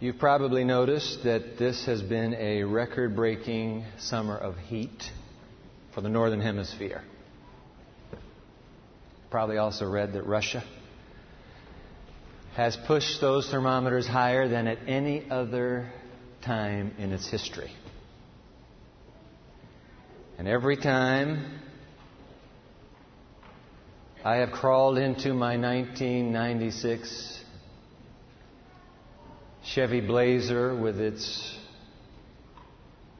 You've probably noticed that this has been a record breaking summer of heat for the Northern Hemisphere. Probably also read that Russia has pushed those thermometers higher than at any other time in its history. And every time I have crawled into my 1996 Chevy Blazer with its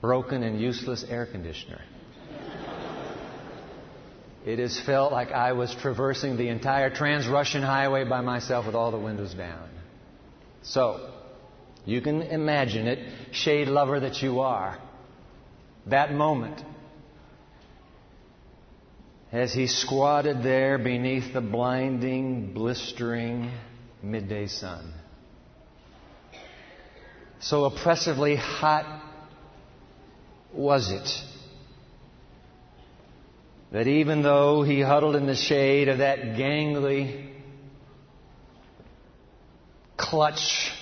broken and useless air conditioner. It has felt like I was traversing the entire Trans Russian highway by myself with all the windows down. So, you can imagine it, shade lover that you are. That moment as he squatted there beneath the blinding, blistering midday sun so oppressively hot was it that even though he huddled in the shade of that gangly clutch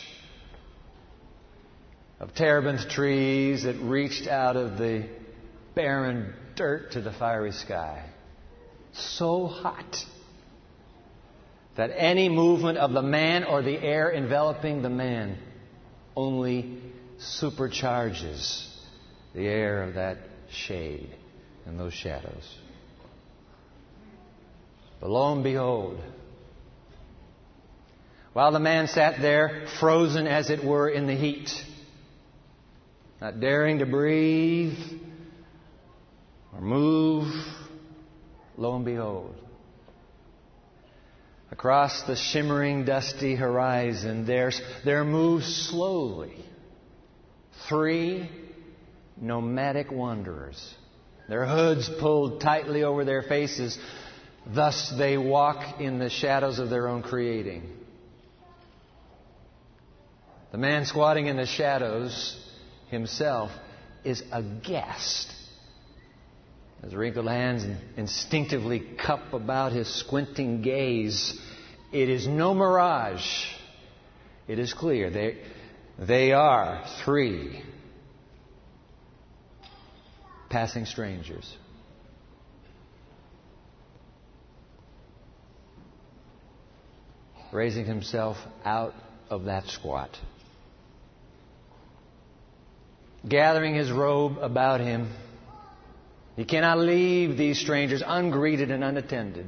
of terebinth trees that reached out of the barren dirt to the fiery sky, so hot that any movement of the man or the air enveloping the man only supercharges the air of that shade and those shadows. But lo and behold, while the man sat there, frozen as it were in the heat, not daring to breathe or move, lo and behold, Across the shimmering, dusty horizon, there, there moves slowly three nomadic wanderers. Their hoods pulled tightly over their faces, thus they walk in the shadows of their own creating. The man squatting in the shadows himself is aghast his wrinkled hands instinctively cup about his squinting gaze. It is no mirage. It is clear. They, they are three passing strangers. Raising himself out of that squat. Gathering his robe about him he cannot leave these strangers ungreeted and unattended.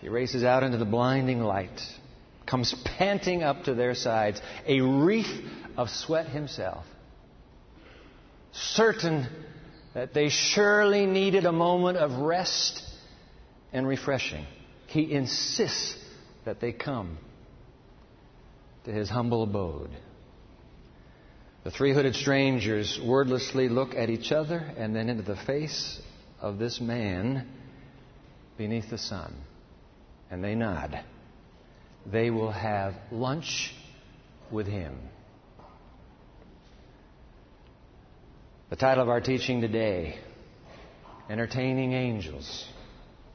He races out into the blinding light, comes panting up to their sides, a wreath of sweat himself, certain that they surely needed a moment of rest and refreshing. He insists that they come to his humble abode. The three hooded strangers wordlessly look at each other and then into the face of this man beneath the sun. And they nod. They will have lunch with him. The title of our teaching today Entertaining Angels.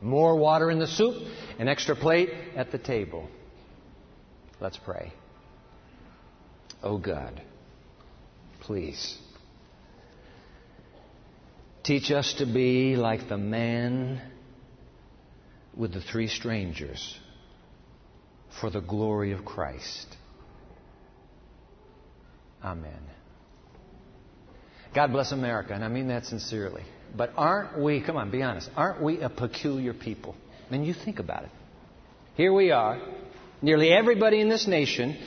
More water in the soup, an extra plate at the table. Let's pray. Oh God. Please. Teach us to be like the man with the three strangers for the glory of Christ. Amen. God bless America, and I mean that sincerely. But aren't we, come on, be honest, aren't we a peculiar people? I mean, you think about it. Here we are, nearly everybody in this nation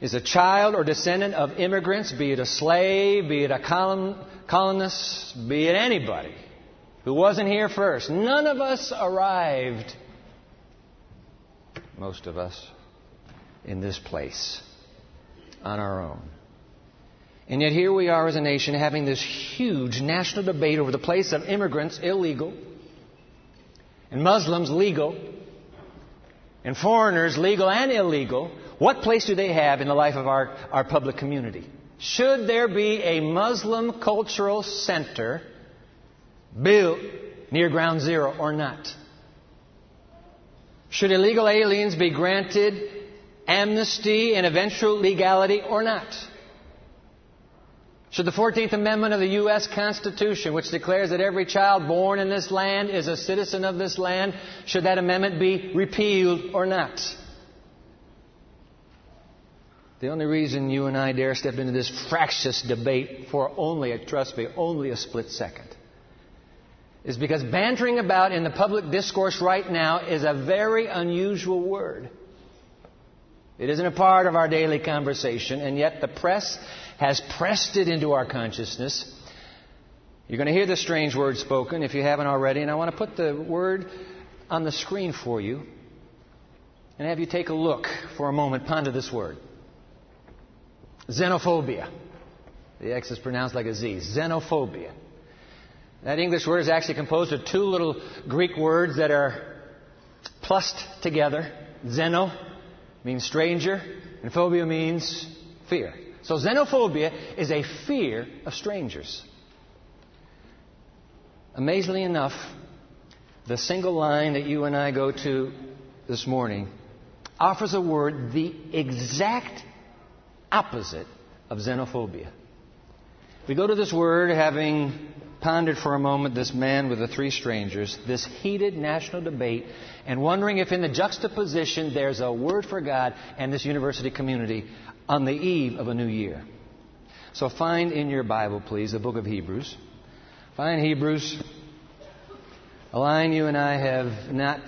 is a child or descendant of immigrants, be it a slave, be it a colon, colonist, be it anybody who wasn't here first. None of us arrived, most of us, in this place on our own. And yet here we are as a nation having this huge national debate over the place of immigrants illegal and Muslims legal and foreigners legal and illegal what place do they have in the life of our, our public community? Should there be a Muslim cultural center built near ground zero or not? Should illegal aliens be granted amnesty and eventual legality or not? Should the 14th Amendment of the U.S. Constitution, which declares that every child born in this land is a citizen of this land, should that amendment be repealed or not? The only reason you and I dare step into this fractious debate for only, a, trust me, only a split second is because bantering about in the public discourse right now is a very unusual word. It isn't a part of our daily conversation, and yet the press has pressed it into our consciousness. You're going to hear the strange word spoken if you haven't already, and I want to put the word on the screen for you and have you take a look for a moment, ponder this word. Xenophobia. The X is pronounced like a Z. Xenophobia. That English word is actually composed of two little Greek words that are plussed together. Xeno means stranger, and phobia means fear. So xenophobia is a fear of strangers. Amazingly enough, the single line that you and I go to this morning offers a word the exact opposite of xenophobia. We go to this word having pondered for a moment this man with the three strangers, this heated national debate, and wondering if in the juxtaposition there's a word for God and this university community on the eve of a new year. So find in your Bible, please, the book of Hebrews. Find Hebrews, a line you and I have not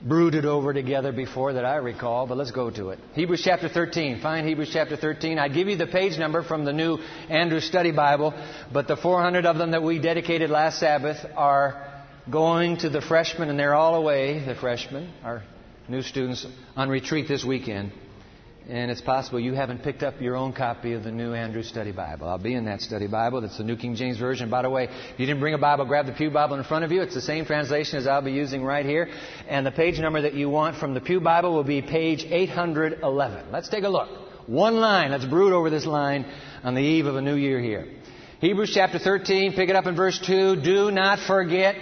brooded over together before that I recall, but let's go to it. Hebrews chapter 13. Find Hebrews chapter 13. I give you the page number from the new Andrews Study Bible, but the 400 of them that we dedicated last Sabbath are going to the freshmen, and they're all away, the freshmen, our new students, on retreat this weekend and it's possible you haven't picked up your own copy of the New Andrews Study Bible. I'll be in that study Bible. That's the New King James Version. By the way, if you didn't bring a Bible, grab the Pew Bible in front of you. It's the same translation as I'll be using right here. And the page number that you want from the Pew Bible will be page 811. Let's take a look. One line. Let's brood over this line on the eve of a new year here. Hebrews chapter 13, pick it up in verse 2. Do not forget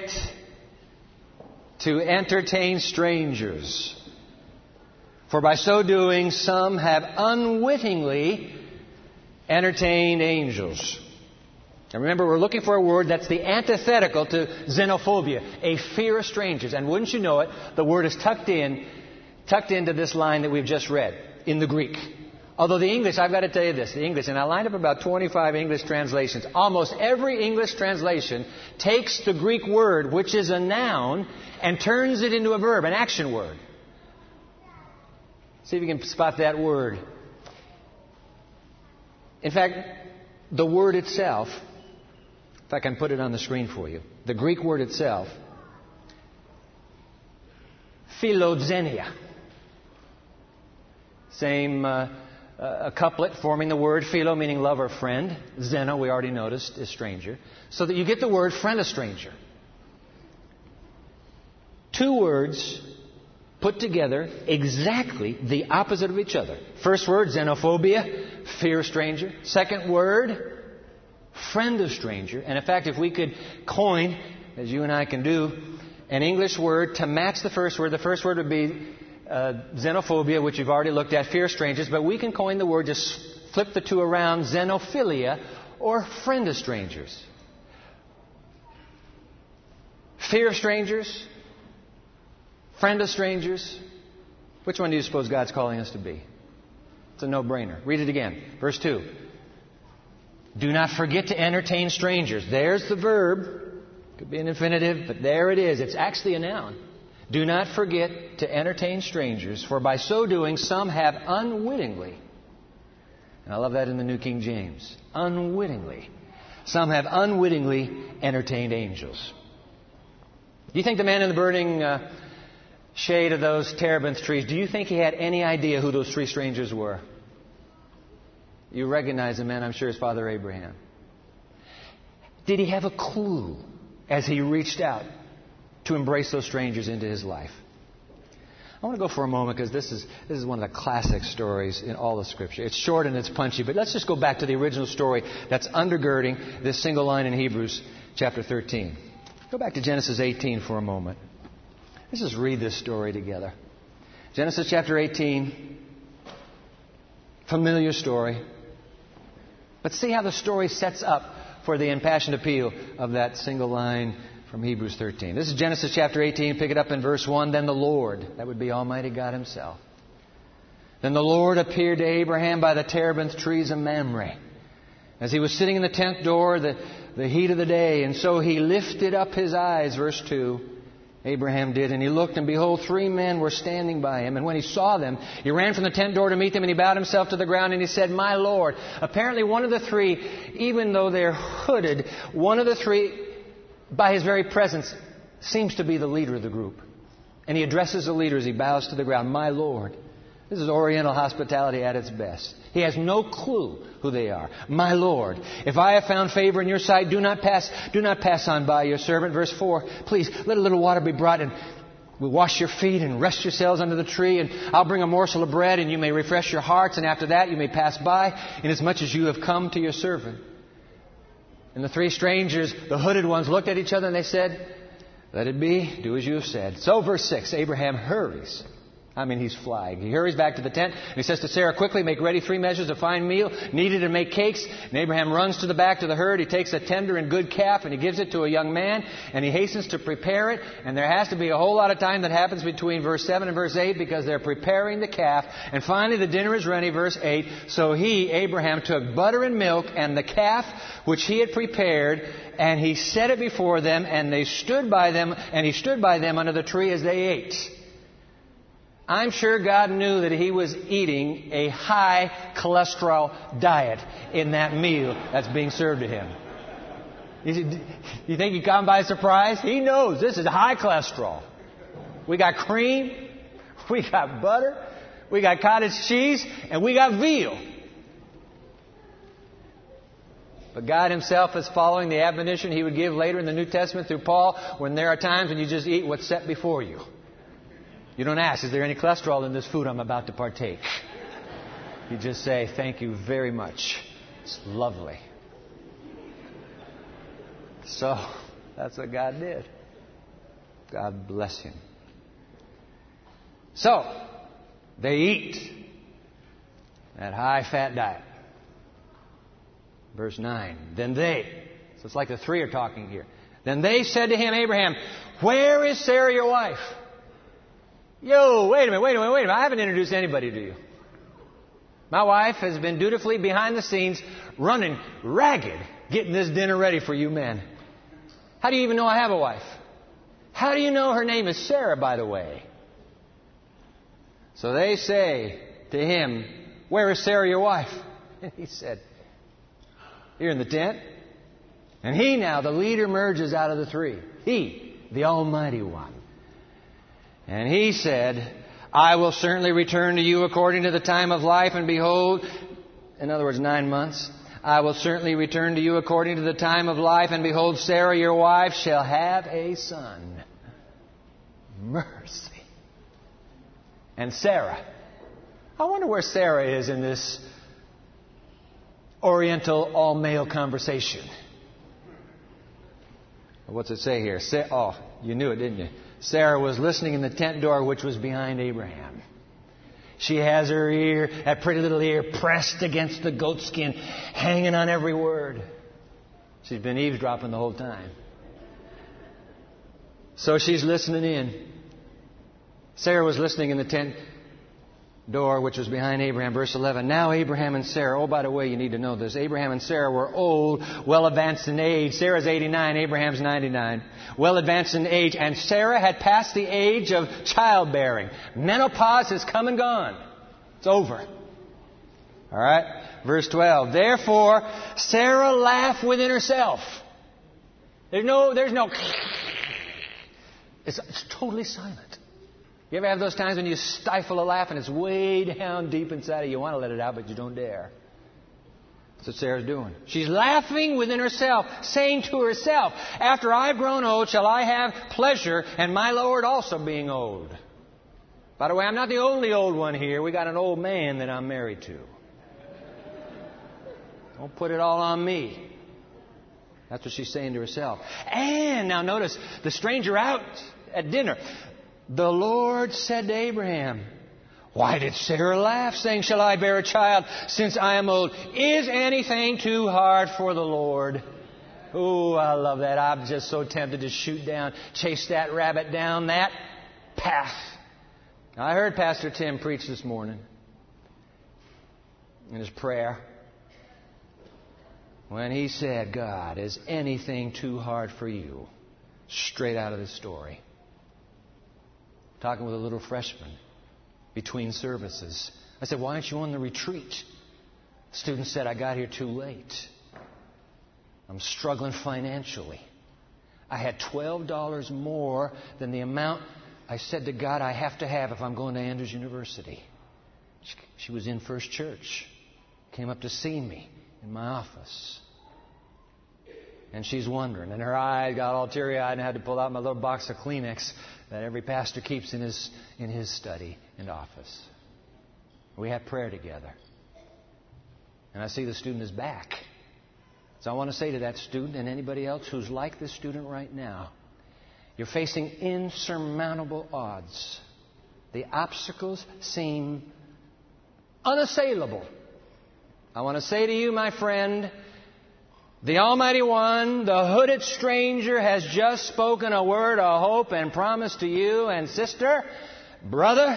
to entertain strangers for by so doing, some have unwittingly entertained angels. And remember, we're looking for a word that's the antithetical to xenophobia, a fear of strangers. And wouldn't you know it, the word is tucked in, tucked into this line that we've just read in the Greek. Although the English, I've got to tell you this, the English, and I lined up about 25 English translations. Almost every English translation takes the Greek word, which is a noun, and turns it into a verb, an action word. See if you can spot that word. In fact, the word itself, if I can put it on the screen for you, the Greek word itself, philoxenia. Same uh, a couplet forming the word philo, meaning love or friend. Xeno, we already noticed, is stranger. So that you get the word friend of stranger. Two words put together exactly the opposite of each other. First word, xenophobia, fear of stranger. Second word, friend of stranger. And in fact, if we could coin, as you and I can do, an English word to match the first word, the first word would be uh, xenophobia, which you've already looked at, fear of strangers, but we can coin the word, just flip the two around, xenophilia, or friend of strangers. Fear of strangers, Friend of strangers? Which one do you suppose God's calling us to be? It's a no brainer. Read it again. Verse 2. Do not forget to entertain strangers. There's the verb. Could be an infinitive, but there it is. It's actually a noun. Do not forget to entertain strangers, for by so doing, some have unwittingly, and I love that in the New King James, unwittingly, some have unwittingly entertained angels. Do you think the man in the burning uh, shade of those terebinth trees, do you think he had any idea who those three strangers were? You recognize the man, I'm sure, is Father Abraham. Did he have a clue as he reached out to embrace those strangers into his life? I want to go for a moment because this is, this is one of the classic stories in all of Scripture. It's short and it's punchy, but let's just go back to the original story that's undergirding this single line in Hebrews chapter 13. Go back to Genesis 18 for a moment. Let's just read this story together. Genesis chapter 18. Familiar story. But see how the story sets up for the impassioned appeal of that single line from Hebrews 13. This is Genesis chapter 18. Pick it up in verse 1. Then the Lord, that would be Almighty God Himself. Then the Lord appeared to Abraham by the terebinth trees of Mamre as he was sitting in the tent door, the, the heat of the day. And so he lifted up his eyes, verse 2. Abraham did, and he looked, and behold, three men were standing by him. And when he saw them, he ran from the tent door to meet them, and he bowed himself to the ground, and he said, My Lord. Apparently, one of the three, even though they're hooded, one of the three, by his very presence, seems to be the leader of the group. And he addresses the leader as he bows to the ground, My Lord. This is Oriental hospitality at its best. He has no clue who they are. My Lord, if I have found favor in your sight, do not pass, do not pass on by your servant. Verse 4, please let a little water be brought and we'll wash your feet and rest yourselves under the tree and I'll bring a morsel of bread and you may refresh your hearts and after that you may pass by inasmuch as you have come to your servant. And the three strangers, the hooded ones, looked at each other and they said, let it be, do as you have said. So verse 6, Abraham hurries I mean, he's flying. He hurries back to the tent and he says to Sarah, quickly make ready three measures of fine meal, kneaded to make cakes. And Abraham runs to the back to the herd. He takes a tender and good calf and he gives it to a young man and he hastens to prepare it. And there has to be a whole lot of time that happens between verse 7 and verse 8 because they're preparing the calf. And finally the dinner is ready, verse 8. So he, Abraham, took butter and milk and the calf which he had prepared and he set it before them and they stood by them and he stood by them under the tree as they ate. I'm sure God knew that he was eating a high cholesterol diet in that meal that's being served to him. You think he caught by surprise? He knows this is high cholesterol. We got cream, we got butter, we got cottage cheese, and we got veal. But God Himself is following the admonition He would give later in the New Testament through Paul when there are times when you just eat what's set before you. You don't ask, is there any cholesterol in this food I'm about to partake? You just say, thank you very much. It's lovely. So, that's what God did. God bless him. So, they eat that high fat diet. Verse 9. Then they, so it's like the three are talking here. Then they said to him, Abraham, Where is Sarah your wife? Yo, wait a minute, wait a minute, wait a minute. I haven't introduced anybody to you. My wife has been dutifully behind the scenes running ragged getting this dinner ready for you men. How do you even know I have a wife? How do you know her name is Sarah, by the way? So they say to him, Where is Sarah, your wife? And he said, Here in the tent. And he now, the leader, merges out of the three. He, the Almighty One. And he said, I will certainly return to you according to the time of life, and behold, in other words, nine months, I will certainly return to you according to the time of life, and behold, Sarah your wife shall have a son. Mercy. And Sarah. I wonder where Sarah is in this Oriental all male conversation. What's it say here? Say, oh, you knew it, didn't you? Sarah was listening in the tent door, which was behind Abraham. She has her ear, that pretty little ear, pressed against the goatskin, hanging on every word. She's been eavesdropping the whole time. So she's listening in. Sarah was listening in the tent door which was behind Abraham. Verse 11. Now Abraham and Sarah, oh, by the way, you need to know this. Abraham and Sarah were old, well advanced in age. Sarah's 89, Abraham's 99. Well advanced in age. And Sarah had passed the age of childbearing. Menopause has come and gone. It's over. All right? Verse 12. Therefore, Sarah laughed within herself. There's no, there's no, it's, it's totally silent. You ever have those times when you stifle a laugh and it's way down deep inside of you? You want to let it out, but you don't dare. That's what Sarah's doing. She's laughing within herself, saying to herself, After I've grown old, shall I have pleasure, and my Lord also being old. By the way, I'm not the only old one here. We got an old man that I'm married to. Don't put it all on me. That's what she's saying to herself. And now notice the stranger out at dinner. The Lord said to Abraham, Why did Sarah laugh, saying, Shall I bear a child since I am old? Is anything too hard for the Lord? Oh, I love that. I'm just so tempted to shoot down, chase that rabbit down that path. I heard Pastor Tim preach this morning in his prayer when he said, God, is anything too hard for you? Straight out of the story. Talking with a little freshman between services. I said, Why aren't you on the retreat? The student said, I got here too late. I'm struggling financially. I had $12 more than the amount I said to God I have to have if I'm going to Andrews University. She was in First Church, came up to see me in my office. And she's wondering, and her eye got all teary eyed, and I had to pull out my little box of Kleenex that every pastor keeps in his, in his study and office. We had prayer together. And I see the student is back. So I want to say to that student and anybody else who's like this student right now, you're facing insurmountable odds. The obstacles seem unassailable. I want to say to you, my friend, the Almighty One, the hooded stranger, has just spoken a word of hope and promise to you. And sister, brother,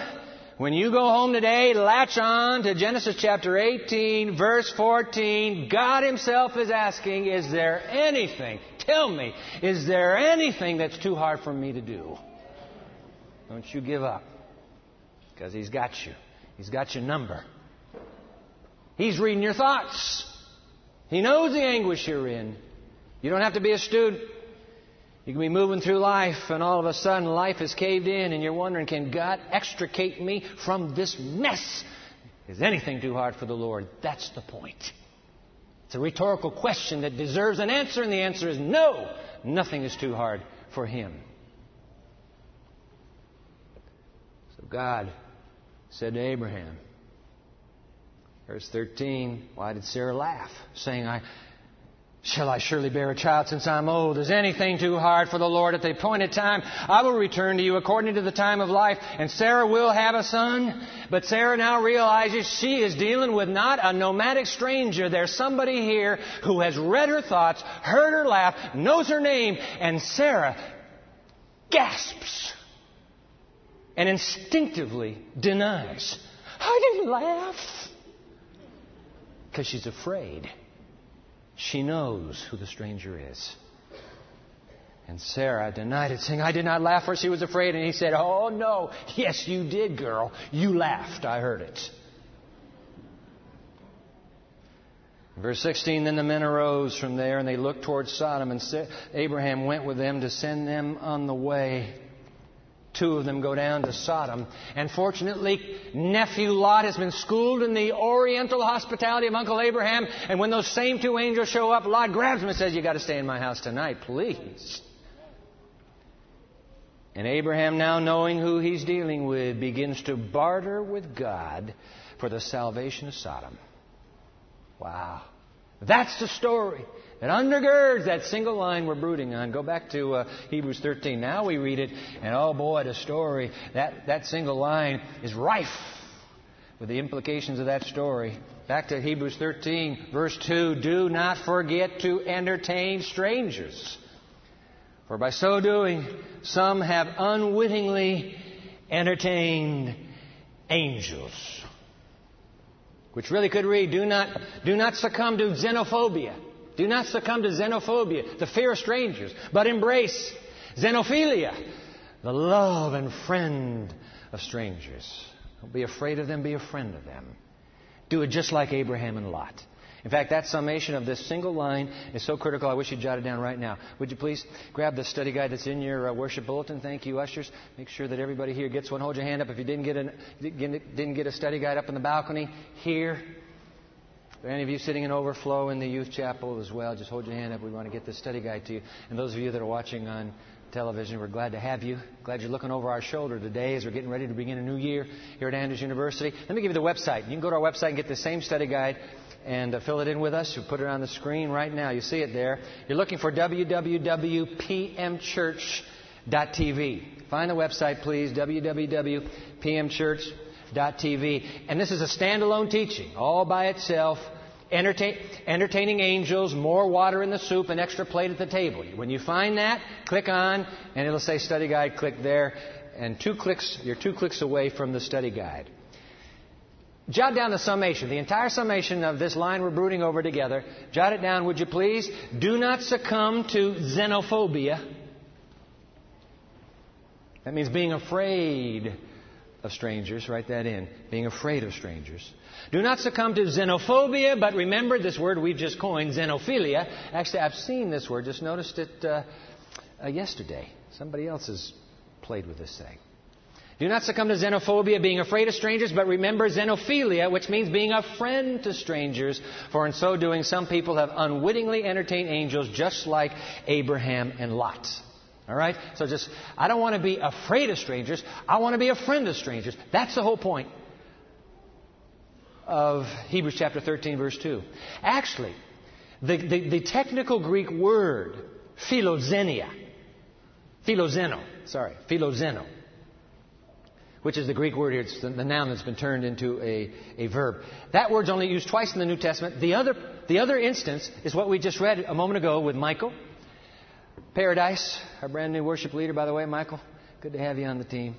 when you go home today, latch on to Genesis chapter 18, verse 14. God Himself is asking, Is there anything, tell me, is there anything that's too hard for me to do? Don't you give up. Because He's got you. He's got your number. He's reading your thoughts. He knows the anguish you're in. You don't have to be a student. You can be moving through life, and all of a sudden life is caved in, and you're wondering, can God extricate me from this mess? Is anything too hard for the Lord? That's the point. It's a rhetorical question that deserves an answer, and the answer is no. Nothing is too hard for Him. So God said to Abraham, Verse 13, why did Sarah laugh? Saying, I, Shall I surely bear a child since I'm old? Is anything too hard for the Lord? At the appointed time, I will return to you according to the time of life, and Sarah will have a son. But Sarah now realizes she is dealing with not a nomadic stranger. There's somebody here who has read her thoughts, heard her laugh, knows her name, and Sarah gasps and instinctively denies. I didn't laugh because she's afraid. She knows who the stranger is. And Sarah denied it, saying, I did not laugh, for she was afraid. And he said, Oh, no. Yes, you did, girl. You laughed. I heard it. Verse 16 Then the men arose from there, and they looked towards Sodom, and Abraham went with them to send them on the way. Two of them go down to Sodom. And fortunately, nephew Lot has been schooled in the oriental hospitality of Uncle Abraham. And when those same two angels show up, Lot grabs him and says, You got to stay in my house tonight, please. And Abraham, now knowing who he's dealing with, begins to barter with God for the salvation of Sodom. Wow. That's the story that undergirds that single line we're brooding on. Go back to uh, Hebrews 13. Now we read it, and oh boy, the story, that, that single line is rife with the implications of that story. Back to Hebrews 13, verse 2 Do not forget to entertain strangers. For by so doing, some have unwittingly entertained angels. Which really could read, do not, do not succumb to xenophobia. Do not succumb to xenophobia, the fear of strangers, but embrace xenophilia, the love and friend of strangers. Don't be afraid of them, be a friend of them. Do it just like Abraham and Lot. In fact, that summation of this single line is so critical, I wish you'd jot it down right now. Would you please grab the study guide that's in your uh, worship bulletin? Thank you, ushers. Make sure that everybody here gets one. Hold your hand up if you didn't get, a, didn't get a study guide up in the balcony. Here, are any of you sitting in overflow in the youth chapel as well? Just hold your hand up. We want to get this study guide to you. And those of you that are watching on television, we're glad to have you. Glad you're looking over our shoulder today as we're getting ready to begin a new year here at Andrews University. Let me give you the website. You can go to our website and get the same study guide and uh, fill it in with us. We'll put it on the screen right now. You see it there. You're looking for www.pmchurch.tv. Find the website, please, www.pmchurch.tv TV. And this is a standalone teaching, all by itself. Entertain, entertaining angels, more water in the soup, an extra plate at the table. When you find that, click on, and it'll say study guide. Click there, and two clicks, you're two clicks away from the study guide. Jot down the summation, the entire summation of this line we're brooding over together. Jot it down, would you please? Do not succumb to xenophobia. That means being afraid of strangers. Write that in. Being afraid of strangers. Do not succumb to xenophobia, but remember this word we've just coined, xenophilia. Actually, I've seen this word, just noticed it uh, uh, yesterday. Somebody else has played with this thing. Do not succumb to xenophobia, being afraid of strangers, but remember xenophilia, which means being a friend to strangers. For in so doing, some people have unwittingly entertained angels, just like Abraham and Lot. All right? So just, I don't want to be afraid of strangers. I want to be a friend of strangers. That's the whole point of Hebrews chapter 13, verse 2. Actually, the, the, the technical Greek word, philoxenia, philozeno, sorry, philozeno, which is the Greek word here. It's the, the noun that's been turned into a, a verb. That word's only used twice in the New Testament. The other, the other instance is what we just read a moment ago with Michael. Paradise, our brand new worship leader, by the way, Michael. Good to have you on the team.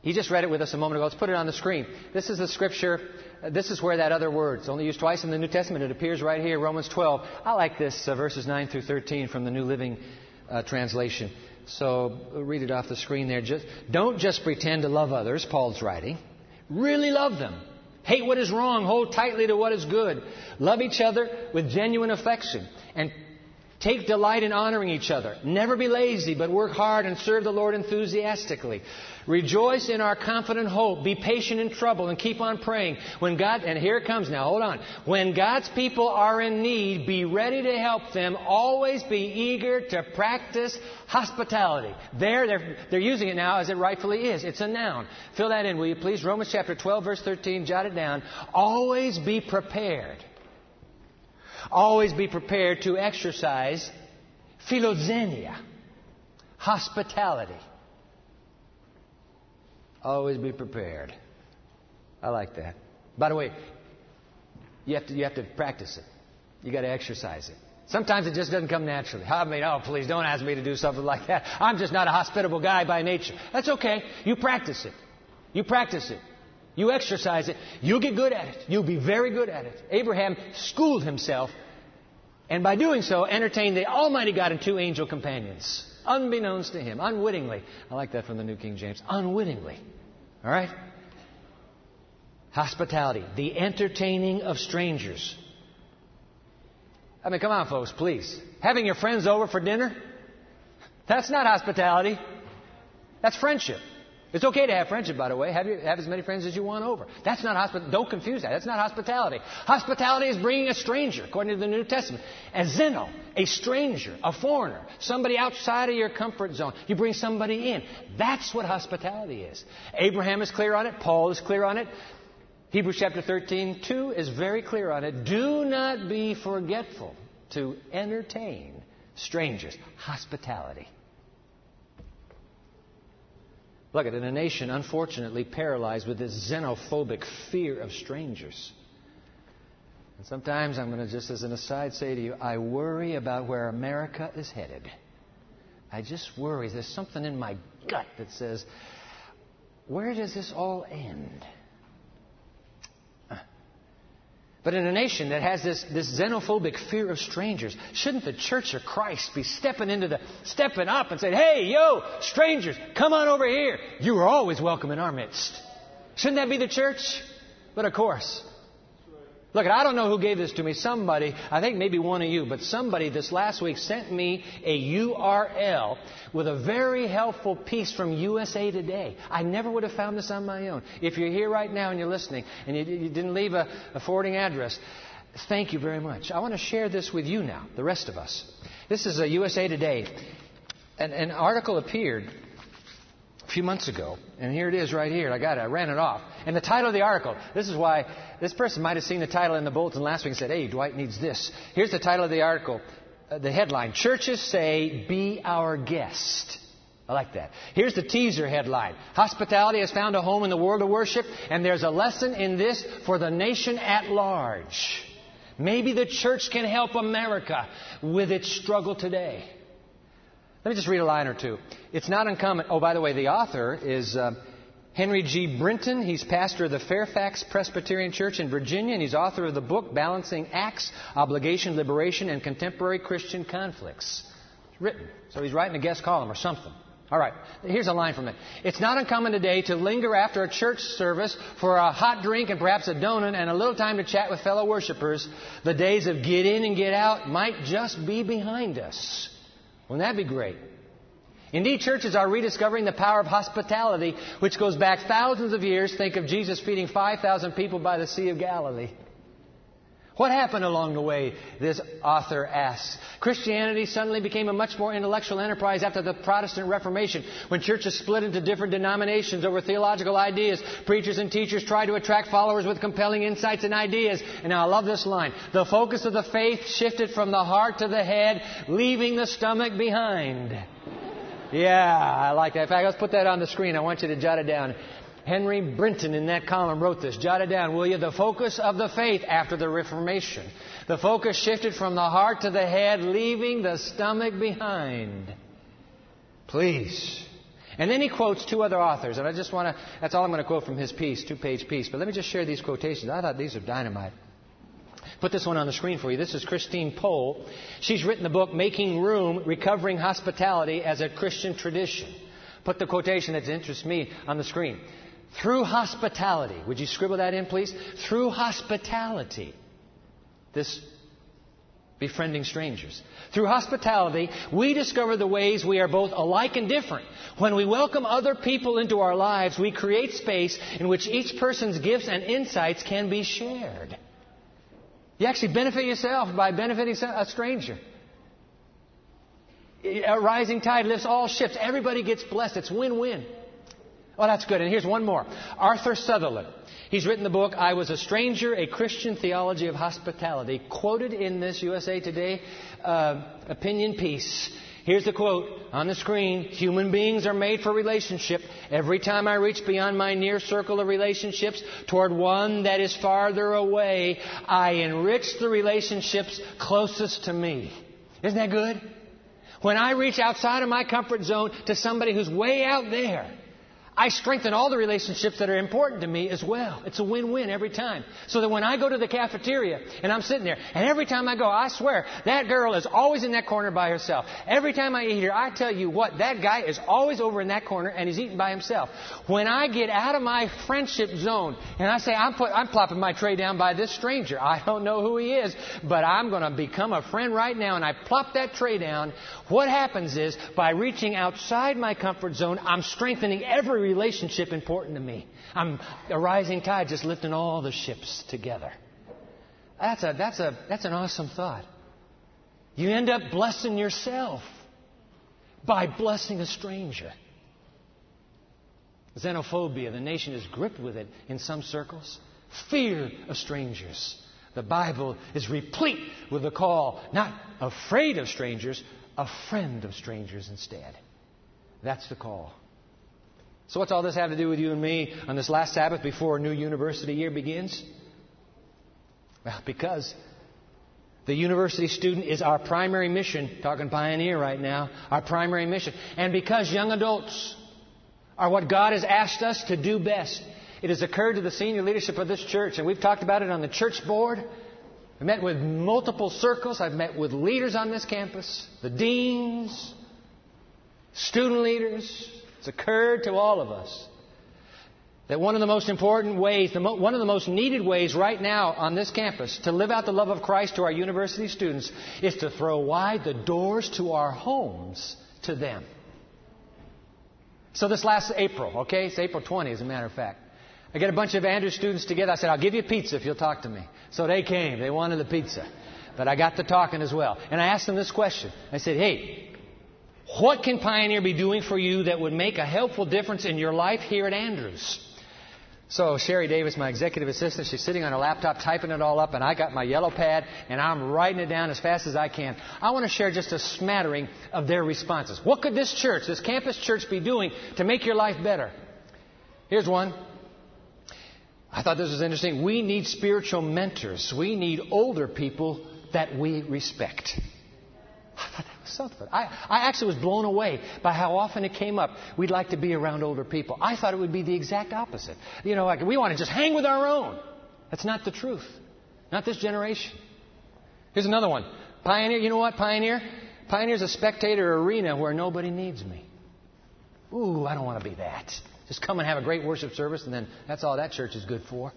He just read it with us a moment ago. Let's put it on the screen. This is the scripture. This is where that other word, it's only used twice in the New Testament. It appears right here, Romans 12. I like this, uh, verses 9 through 13 from the New Living uh, Translation. So read it off the screen there. Just, don't just pretend to love others, Paul's writing. Really love them. Hate what is wrong. Hold tightly to what is good. Love each other with genuine affection. And Take delight in honoring each other. Never be lazy, but work hard and serve the Lord enthusiastically. Rejoice in our confident hope. Be patient in trouble and keep on praying. When God, and here it comes now, hold on. When God's people are in need, be ready to help them. Always be eager to practice hospitality. There, they're, they're using it now as it rightfully is. It's a noun. Fill that in, will you please? Romans chapter 12, verse 13, jot it down. Always be prepared Always be prepared to exercise philoxenia, hospitality. Always be prepared. I like that. By the way, you have to, you have to practice it. You got to exercise it. Sometimes it just doesn't come naturally. I mean, oh, please don't ask me to do something like that. I'm just not a hospitable guy by nature. That's okay. You practice it. You practice it. You exercise it. You'll get good at it. You'll be very good at it. Abraham schooled himself, and by doing so, entertained the Almighty God and two angel companions, unbeknownst to him, unwittingly. I like that from the New King James. Unwittingly. All right? Hospitality, the entertaining of strangers. I mean, come on, folks, please. Having your friends over for dinner? That's not hospitality. That's friendship. It's okay to have friendship, by the way. Have, you, have as many friends as you want over. That's not hospitality. Don't confuse that. That's not hospitality. Hospitality is bringing a stranger, according to the New Testament. A xeno, a stranger, a foreigner, somebody outside of your comfort zone. You bring somebody in. That's what hospitality is. Abraham is clear on it. Paul is clear on it. Hebrews chapter 13, 2 is very clear on it. Do not be forgetful to entertain strangers. Hospitality. Look at it, in a nation unfortunately paralyzed with this xenophobic fear of strangers. And sometimes I'm going to just as an aside say to you, I worry about where America is headed. I just worry. There's something in my gut that says, where does this all end? But in a nation that has this, this xenophobic fear of strangers, shouldn't the Church of Christ be stepping into the stepping up and saying, "Hey, yo, strangers, come on over here. You are always welcome in our midst." Shouldn't that be the church? But of course, Look, I don't know who gave this to me. Somebody, I think maybe one of you, but somebody this last week sent me a URL with a very helpful piece from USA Today. I never would have found this on my own. If you're here right now and you're listening and you, you didn't leave a, a forwarding address, thank you very much. I want to share this with you now, the rest of us. This is a USA Today. An, an article appeared a few months ago, and here it is right here. I got it. I ran it off. And the title of the article, this is why this person might have seen the title in the bulletin last week and said, hey, Dwight needs this. Here's the title of the article, uh, the headline Churches say, Be Our Guest. I like that. Here's the teaser headline Hospitality has found a home in the world of worship, and there's a lesson in this for the nation at large. Maybe the church can help America with its struggle today. Let me just read a line or two. It's not uncommon. Oh, by the way, the author is uh, Henry G. Brinton. He's pastor of the Fairfax Presbyterian Church in Virginia, and he's author of the book Balancing Acts, Obligation, Liberation, and Contemporary Christian Conflicts. It's written. So he's writing a guest column or something. All right, here's a line from it. It's not uncommon today to linger after a church service for a hot drink and perhaps a donut and a little time to chat with fellow worshipers. The days of get in and get out might just be behind us. Wouldn't that be great? Indeed, churches are rediscovering the power of hospitality, which goes back thousands of years. Think of Jesus feeding 5,000 people by the Sea of Galilee. What happened along the way, this author asks. Christianity suddenly became a much more intellectual enterprise after the Protestant Reformation, when churches split into different denominations over theological ideas. Preachers and teachers tried to attract followers with compelling insights and ideas. And now I love this line. The focus of the faith shifted from the heart to the head, leaving the stomach behind. Yeah, I like that. In fact, let's put that on the screen. I want you to jot it down. Henry Brinton in that column wrote this. Jot it down, will you? The focus of the faith after the Reformation. The focus shifted from the heart to the head, leaving the stomach behind. Please. And then he quotes two other authors, and I just want to, that's all I'm going to quote from his piece, two page piece. But let me just share these quotations. I thought these are dynamite. Put this one on the screen for you. This is Christine Pohl. She's written the book Making Room Recovering Hospitality as a Christian Tradition. Put the quotation that interests me on the screen. Through hospitality, would you scribble that in, please? Through hospitality, this befriending strangers. Through hospitality, we discover the ways we are both alike and different. When we welcome other people into our lives, we create space in which each person's gifts and insights can be shared. You actually benefit yourself by benefiting a stranger. A rising tide lifts all ships. Everybody gets blessed. It's win win. Oh, that's good. And here's one more. Arthur Sutherland. He's written the book, I Was a Stranger, A Christian Theology of Hospitality, quoted in this USA Today uh, opinion piece. Here's the quote on the screen Human beings are made for relationship. Every time I reach beyond my near circle of relationships toward one that is farther away, I enrich the relationships closest to me. Isn't that good? When I reach outside of my comfort zone to somebody who's way out there, I strengthen all the relationships that are important to me as well. It's a win-win every time. So that when I go to the cafeteria and I'm sitting there, and every time I go, I swear, that girl is always in that corner by herself. Every time I eat here, I tell you what, that guy is always over in that corner and he's eating by himself. When I get out of my friendship zone and I say, I'm, put, I'm plopping my tray down by this stranger. I don't know who he is, but I'm going to become a friend right now and I plop that tray down. What happens is, by reaching outside my comfort zone, I'm strengthening every relationship important to me. I'm a rising tide just lifting all the ships together. That's, a, that's, a, that's an awesome thought. You end up blessing yourself by blessing a stranger. Xenophobia, the nation is gripped with it in some circles. Fear of strangers. The Bible is replete with the call, not afraid of strangers, a friend of strangers instead. That's the call. So, what's all this have to do with you and me on this last Sabbath before a new university year begins? Well, because the university student is our primary mission, talking pioneer right now, our primary mission. And because young adults are what God has asked us to do best, it has occurred to the senior leadership of this church, and we've talked about it on the church board. I've met with multiple circles. I've met with leaders on this campus, the deans, student leaders, it's occurred to all of us that one of the most important ways, one of the most needed ways right now on this campus to live out the love of Christ to our university students is to throw wide the doors to our homes to them. So this last April, okay, it's April 20 as a matter of fact. I get a bunch of Andrews students together. I said, I'll give you pizza if you'll talk to me. So they came. They wanted the pizza. But I got to talking as well. And I asked them this question. I said, hey, what can Pioneer be doing for you that would make a helpful difference in your life here at Andrews? So Sherry Davis, my executive assistant, she's sitting on her laptop typing it all up, and I got my yellow pad and I'm writing it down as fast as I can. I want to share just a smattering of their responses. What could this church, this campus church, be doing to make your life better? Here's one. I thought this was interesting. We need spiritual mentors. We need older people that we respect. I thought I, I actually was blown away by how often it came up. We'd like to be around older people. I thought it would be the exact opposite. You know, like we want to just hang with our own. That's not the truth. Not this generation. Here's another one. Pioneer, you know what, Pioneer? Pioneer's a spectator arena where nobody needs me. Ooh, I don't want to be that. Just come and have a great worship service, and then that's all that church is good for.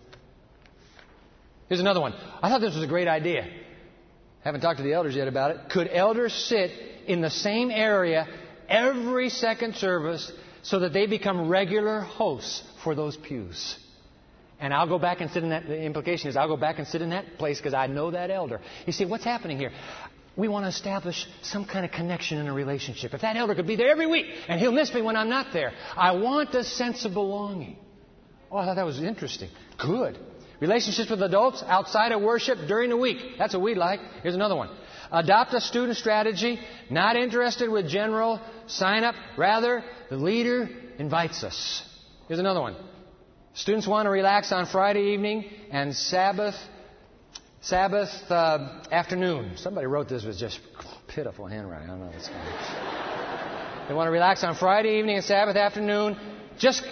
Here's another one. I thought this was a great idea. Haven't talked to the elders yet about it. Could elders sit in the same area every second service so that they become regular hosts for those pews? And I'll go back and sit in that. The implication is I'll go back and sit in that place because I know that elder. You see, what's happening here? We want to establish some kind of connection in a relationship. If that elder could be there every week and he'll miss me when I'm not there, I want a sense of belonging. Oh, I thought that was interesting. Good. Relationships with adults outside of worship during the week. That's what we like. Here's another one. Adopt a student strategy. Not interested with general sign up. Rather, the leader invites us. Here's another one. Students want to relax on Friday evening and Sabbath Sabbath uh, afternoon. Somebody wrote this with just pitiful handwriting. I don't know what's going on. They want to relax on Friday evening and Sabbath afternoon. Just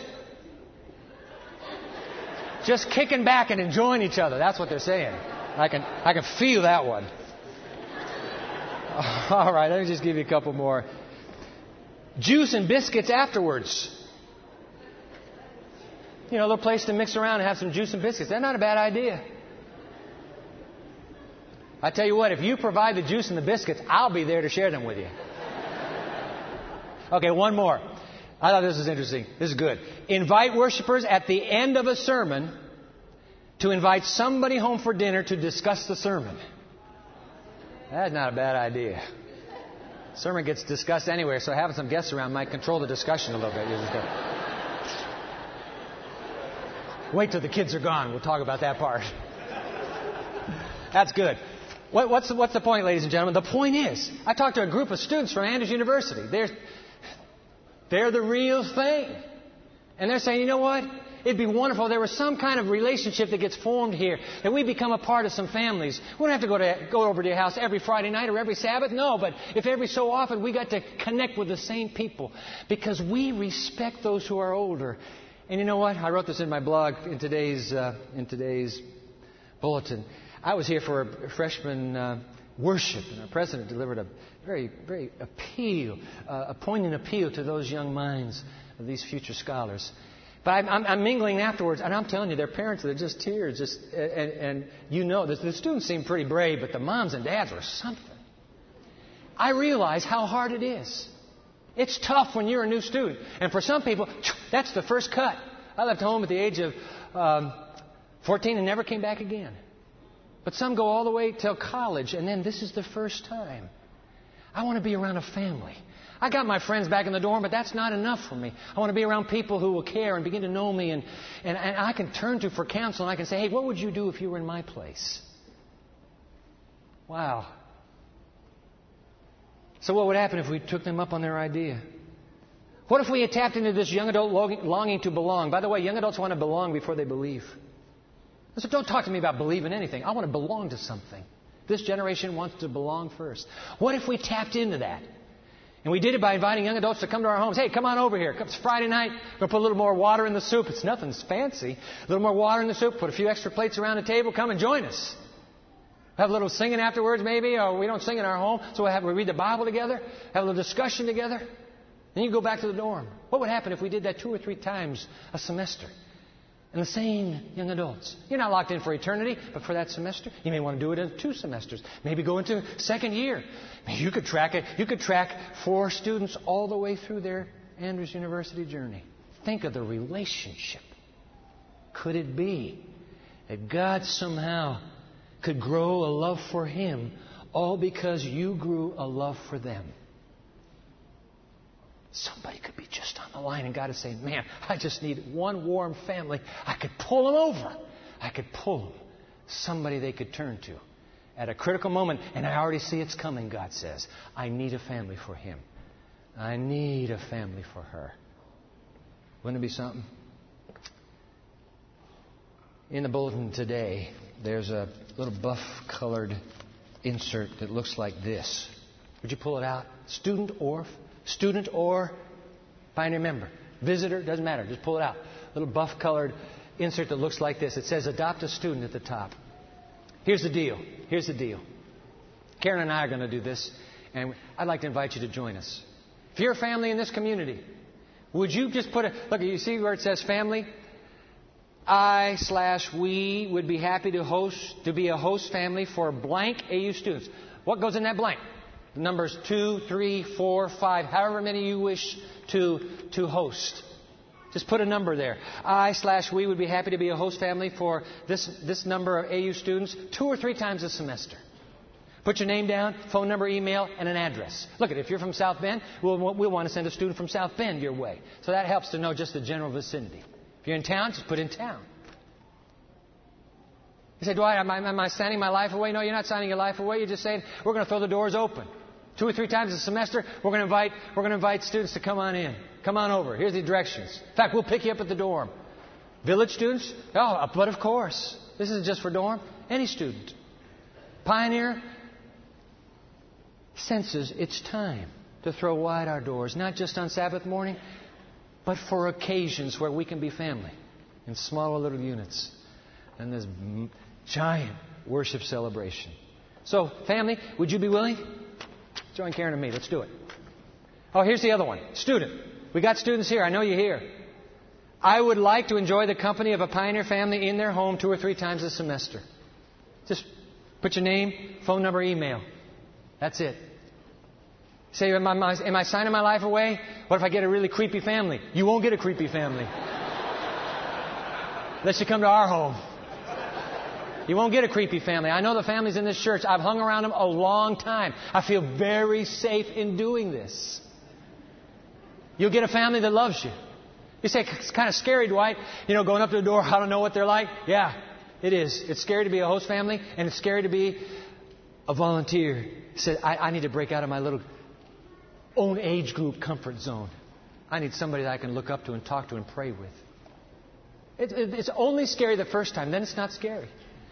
just kicking back and enjoying each other. That's what they're saying. I can, I can feel that one. All right, let me just give you a couple more. Juice and biscuits afterwards. You know, a little place to mix around and have some juice and biscuits. That's not a bad idea. I tell you what, if you provide the juice and the biscuits, I'll be there to share them with you. Okay, one more. I thought this was interesting. This is good. Invite worshipers at the end of a sermon to invite somebody home for dinner to discuss the sermon. That's not a bad idea. Sermon gets discussed anywhere, so having some guests around might control the discussion a little bit. Wait till the kids are gone. We'll talk about that part. That's good. What, what's, the, what's the point, ladies and gentlemen? The point is, I talked to a group of students from Andrews University. They're, they're the real thing. And they're saying, you know what? It'd be wonderful there was some kind of relationship that gets formed here, that we become a part of some families. We don't have to go, to, go over to your house every Friday night or every Sabbath. No, but if every so often we got to connect with the same people because we respect those who are older. And you know what? I wrote this in my blog in today's, uh, in today's bulletin. I was here for a freshman uh, worship, and our president delivered a very, very appeal, uh, a poignant appeal to those young minds of these future scholars. But I'm, I'm, I'm, mingling afterwards, and I'm telling you, their parents, they're just tears. Just, and, and you know, the, the students seem pretty brave, but the moms and dads were something. I realize how hard it is. It's tough when you're a new student. And for some people, that's the first cut. I left home at the age of um, 14 and never came back again. But some go all the way till college, and then this is the first time. I want to be around a family. I got my friends back in the dorm, but that's not enough for me. I want to be around people who will care and begin to know me, and, and, and I can turn to for counsel, and I can say, hey, what would you do if you were in my place? Wow. So, what would happen if we took them up on their idea? What if we had tapped into this young adult longing to belong? By the way, young adults want to belong before they believe. So don't talk to me about believing anything. I want to belong to something. This generation wants to belong first. What if we tapped into that? And we did it by inviting young adults to come to our homes. Hey, come on over here. It's Friday night. We're going to put a little more water in the soup. It's nothing fancy. A little more water in the soup. Put a few extra plates around the table. Come and join us. Have a little singing afterwards, maybe, or we don't sing in our home, so we, have, we read the Bible together, have a little discussion together. Then you go back to the dorm. What would happen if we did that two or three times a semester? And the same young adults. You're not locked in for eternity, but for that semester, you may want to do it in two semesters. Maybe go into second year. You could track it. You could track four students all the way through their Andrews University journey. Think of the relationship. Could it be that God somehow could grow a love for Him all because you grew a love for them? Somebody could be just on the line, and God is saying, Man, I just need one warm family. I could pull them over. I could pull them. Somebody they could turn to at a critical moment, and I already see it's coming, God says. I need a family for him. I need a family for her. Wouldn't it be something? In the bulletin today, there's a little buff colored insert that looks like this. Would you pull it out? Student or student or pioneer member, visitor, doesn't matter. Just pull it out. Little buff colored insert that looks like this. It says adopt a student at the top. Here's the deal. Here's the deal. Karen and I are going to do this, and I'd like to invite you to join us. If you're a family in this community, would you just put a look? You see where it says family? I slash we would be happy to host to be a host family for blank AU students. What goes in that blank? Numbers two, three, four, five, however many you wish to to host. Just put a number there. I slash we would be happy to be a host family for this, this number of AU students two or three times a semester. Put your name down, phone number, email, and an address. Look at if you're from South Bend, we'll, we'll want to send a student from South Bend your way. So that helps to know just the general vicinity. If you're in town, just put in town. You say, Dwight, am I, am I signing my life away? No, you're not signing your life away. You're just saying, we're going to throw the doors open. Two or three times a semester, we're going to invite, we're going to invite students to come on in. Come on over. Here's the directions. In fact, we'll pick you up at the dorm. Village students? Oh, uh, but of course. This isn't just for dorm. Any student. Pioneer senses it's time to throw wide our doors, not just on Sabbath morning, but for occasions where we can be family in smaller little units. And this giant worship celebration. So, family, would you be willing? Join Karen and me. Let's do it. Oh, here's the other one. Student. We got students here. I know you're here. I would like to enjoy the company of a pioneer family in their home two or three times a semester. Just put your name, phone number, email. That's it. Say, am I, am I signing my life away? What if I get a really creepy family? You won't get a creepy family. Unless you come to our home. You won't get a creepy family. I know the families in this church. I've hung around them a long time. I feel very safe in doing this. You'll get a family that loves you. You say, it's kind of scary, Dwight. You know, going up to the door, I don't know what they're like. Yeah, it is. It's scary to be a host family, and it's scary to be a volunteer. Said, I, I need to break out of my little own age group comfort zone. I need somebody that I can look up to and talk to and pray with. It, it, it's only scary the first time, then it's not scary.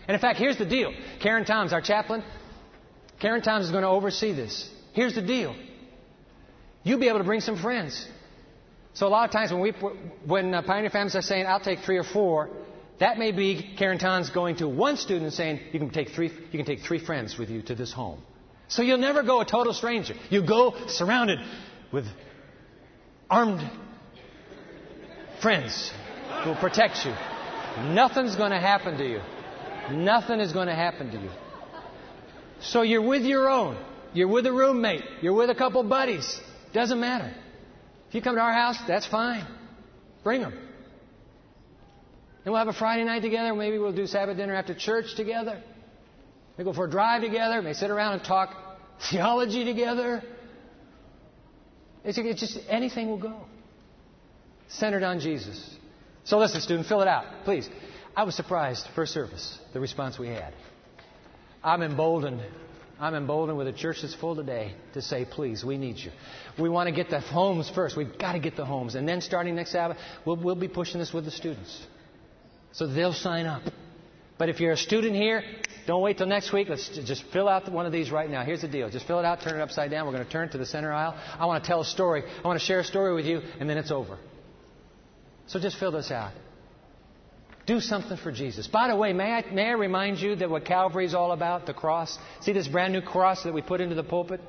And in fact, here's the deal Karen Toms, our chaplain, Karen Toms is going to oversee this. Here's the deal you'll be able to bring some friends. So a lot of times when we when uh, pioneer families are saying, "I'll take three or four, that may be Karen Toms going to one student and saying, "You can take three. You can take three friends with you to this home." So you'll never go a total stranger. You go surrounded with armed friends who will protect you. Nothing's going to happen to you. Nothing is going to happen to you. So you're with your own. You're with a roommate. You're with a couple buddies. Doesn't matter. If you come to our house, that's fine. Bring them. And we'll have a Friday night together. Maybe we'll do Sabbath dinner after church together. We go for a drive together. May sit around and talk theology together. It's, it's just anything will go. Centered on Jesus. So listen, student, fill it out, please. I was surprised, first service, the response we had. I'm emboldened I'm emboldened with a church that's full today to say, please, we need you. We want to get the homes first. We've got to get the homes. And then starting next Sabbath, we'll, we'll be pushing this with the students. So they'll sign up. But if you're a student here, don't wait till next week. Let's just fill out one of these right now. Here's the deal. Just fill it out, turn it upside down. We're going to turn it to the center aisle. I want to tell a story. I want to share a story with you, and then it's over. So just fill this out. Do something for Jesus. By the way, may I, may I remind you that what Calvary is all about, the cross? See this brand new cross that we put into the pulpit?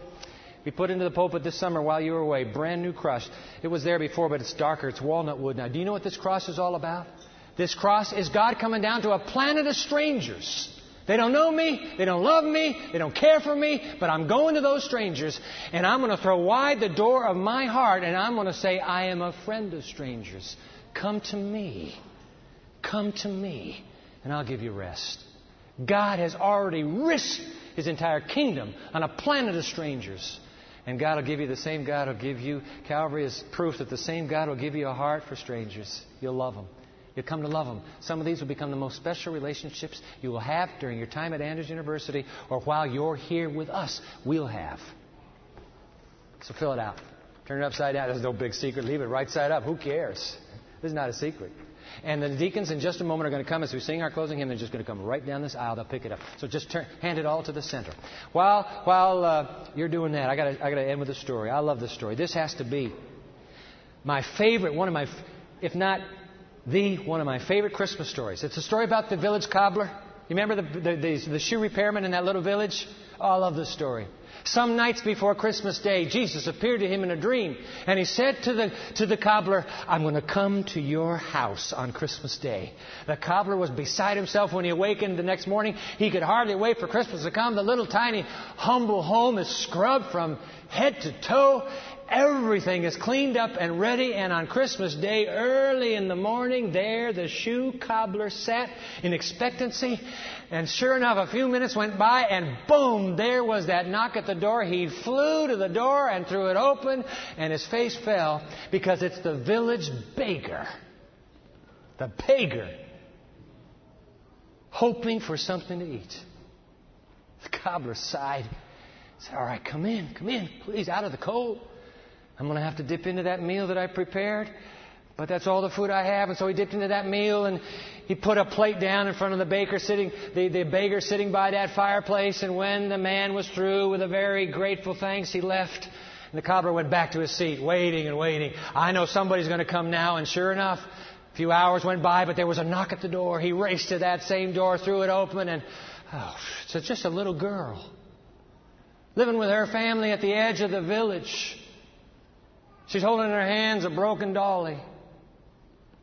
We put into the pulpit this summer while you were away. Brand new cross. It was there before, but it's darker. It's walnut wood now. Do you know what this cross is all about? This cross is God coming down to a planet of strangers. They don't know me, they don't love me, they don't care for me, but I'm going to those strangers and I'm going to throw wide the door of my heart and I'm going to say, I am a friend of strangers. Come to me. Come to me, and I'll give you rest. God has already risked his entire kingdom on a planet of strangers. And God will give you the same God will give you. Calvary is proof that the same God will give you a heart for strangers. You'll love them. You'll come to love them. Some of these will become the most special relationships you will have during your time at Andrews University or while you're here with us. We'll have. So fill it out. Turn it upside down. There's no big secret. Leave it right side up. Who cares? This is not a secret. And the deacons in just a moment are going to come as we sing our closing hymn. They're just going to come right down this aisle. They'll pick it up. So just turn, hand it all to the center. While while uh, you're doing that, I got I to end with a story. I love this story. This has to be my favorite, one of my, if not the one of my favorite Christmas stories. It's a story about the village cobbler. You remember the the, the, the shoe repairman in that little village? I love this story. Some nights before Christmas Day, Jesus appeared to him in a dream, and he said to the, to the cobbler, I'm going to come to your house on Christmas Day. The cobbler was beside himself when he awakened the next morning. He could hardly wait for Christmas to come. The little tiny, humble home is scrubbed from head to toe. Everything is cleaned up and ready, and on Christmas Day, early in the morning, there the shoe cobbler sat in expectancy. And sure enough, a few minutes went by, and boom, there was that knock at the door. He flew to the door and threw it open, and his face fell because it's the village baker. The baker. Hoping for something to eat. The cobbler sighed. He Said, All right, come in, come in, please, out of the cold. I'm going to have to dip into that meal that I prepared. But that's all the food I have. And so he dipped into that meal and he put a plate down in front of the baker sitting, the, the baker sitting by that fireplace. And when the man was through with a very grateful thanks, he left. And the cobbler went back to his seat, waiting and waiting. I know somebody's going to come now. And sure enough, a few hours went by, but there was a knock at the door. He raced to that same door, threw it open, and oh, it's just a little girl living with her family at the edge of the village. She's holding in her hands a broken dolly.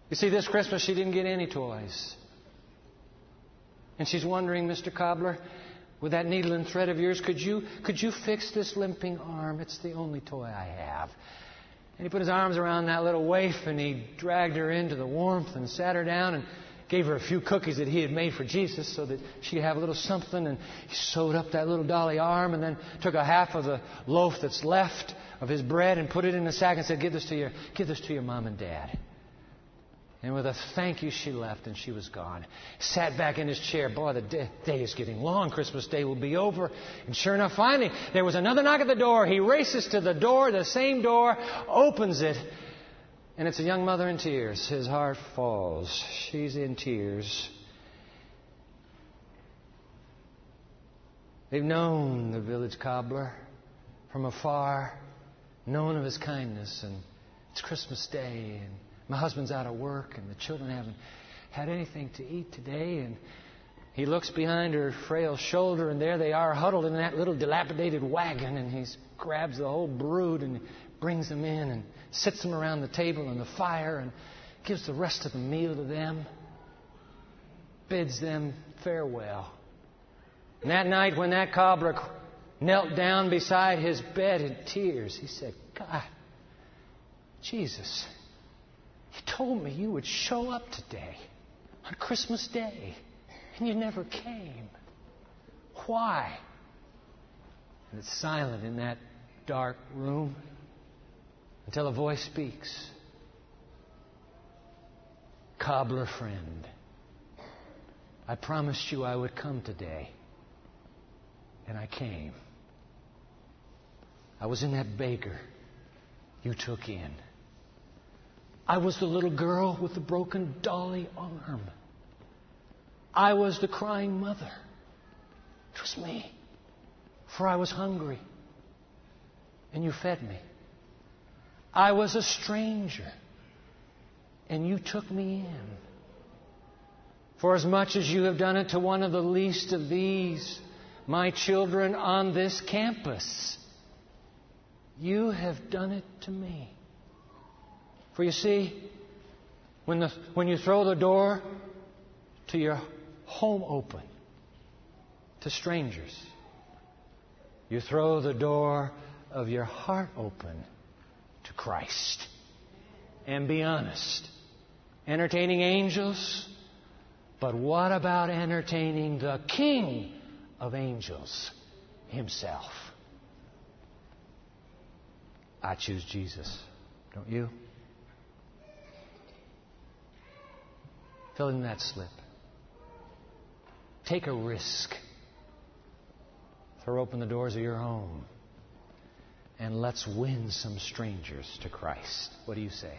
You see, this Christmas she didn't get any toys. And she's wondering, Mr. Cobbler, with that needle and thread of yours, could you, could you fix this limping arm? It's the only toy I have. And he put his arms around that little waif and he dragged her into the warmth and sat her down and gave her a few cookies that he had made for Jesus so that she'd have a little something. And he sewed up that little dolly arm and then took a half of the loaf that's left of his bread and put it in a sack and said, Give this to your, give this to your mom and dad. And with a thank you, she left and she was gone. Sat back in his chair. Boy, the day, day is getting long. Christmas Day will be over. And sure enough, finally, there was another knock at the door. He races to the door, the same door, opens it, and it's a young mother in tears. His heart falls. She's in tears. They've known the village cobbler from afar known of his kindness, and it's Christmas Day, and my husband's out of work, and the children haven't had anything to eat today, and he looks behind her frail shoulder, and there they are, huddled in that little dilapidated wagon, and he grabs the whole brood and brings them in and sits them around the table and the fire and gives the rest of the meal to them, bids them farewell. And that night, when that cobbler knelt down beside his bed in tears. He said, God, Jesus, you told me you would show up today on Christmas Day, and you never came. Why? And it's silent in that dark room until a voice speaks. Cobbler friend, I promised you I would come today, and I came. I was in that baker you took in. I was the little girl with the broken dolly arm. I was the crying mother. It was me. For I was hungry. And you fed me. I was a stranger. And you took me in. For as much as you have done it to one of the least of these, my children on this campus, you have done it to me. For you see, when, the, when you throw the door to your home open to strangers, you throw the door of your heart open to Christ. And be honest. Entertaining angels, but what about entertaining the King of angels himself? I choose Jesus. Don't you? Fill in that slip. Take a risk. Throw open the doors of your home. And let's win some strangers to Christ. What do you say?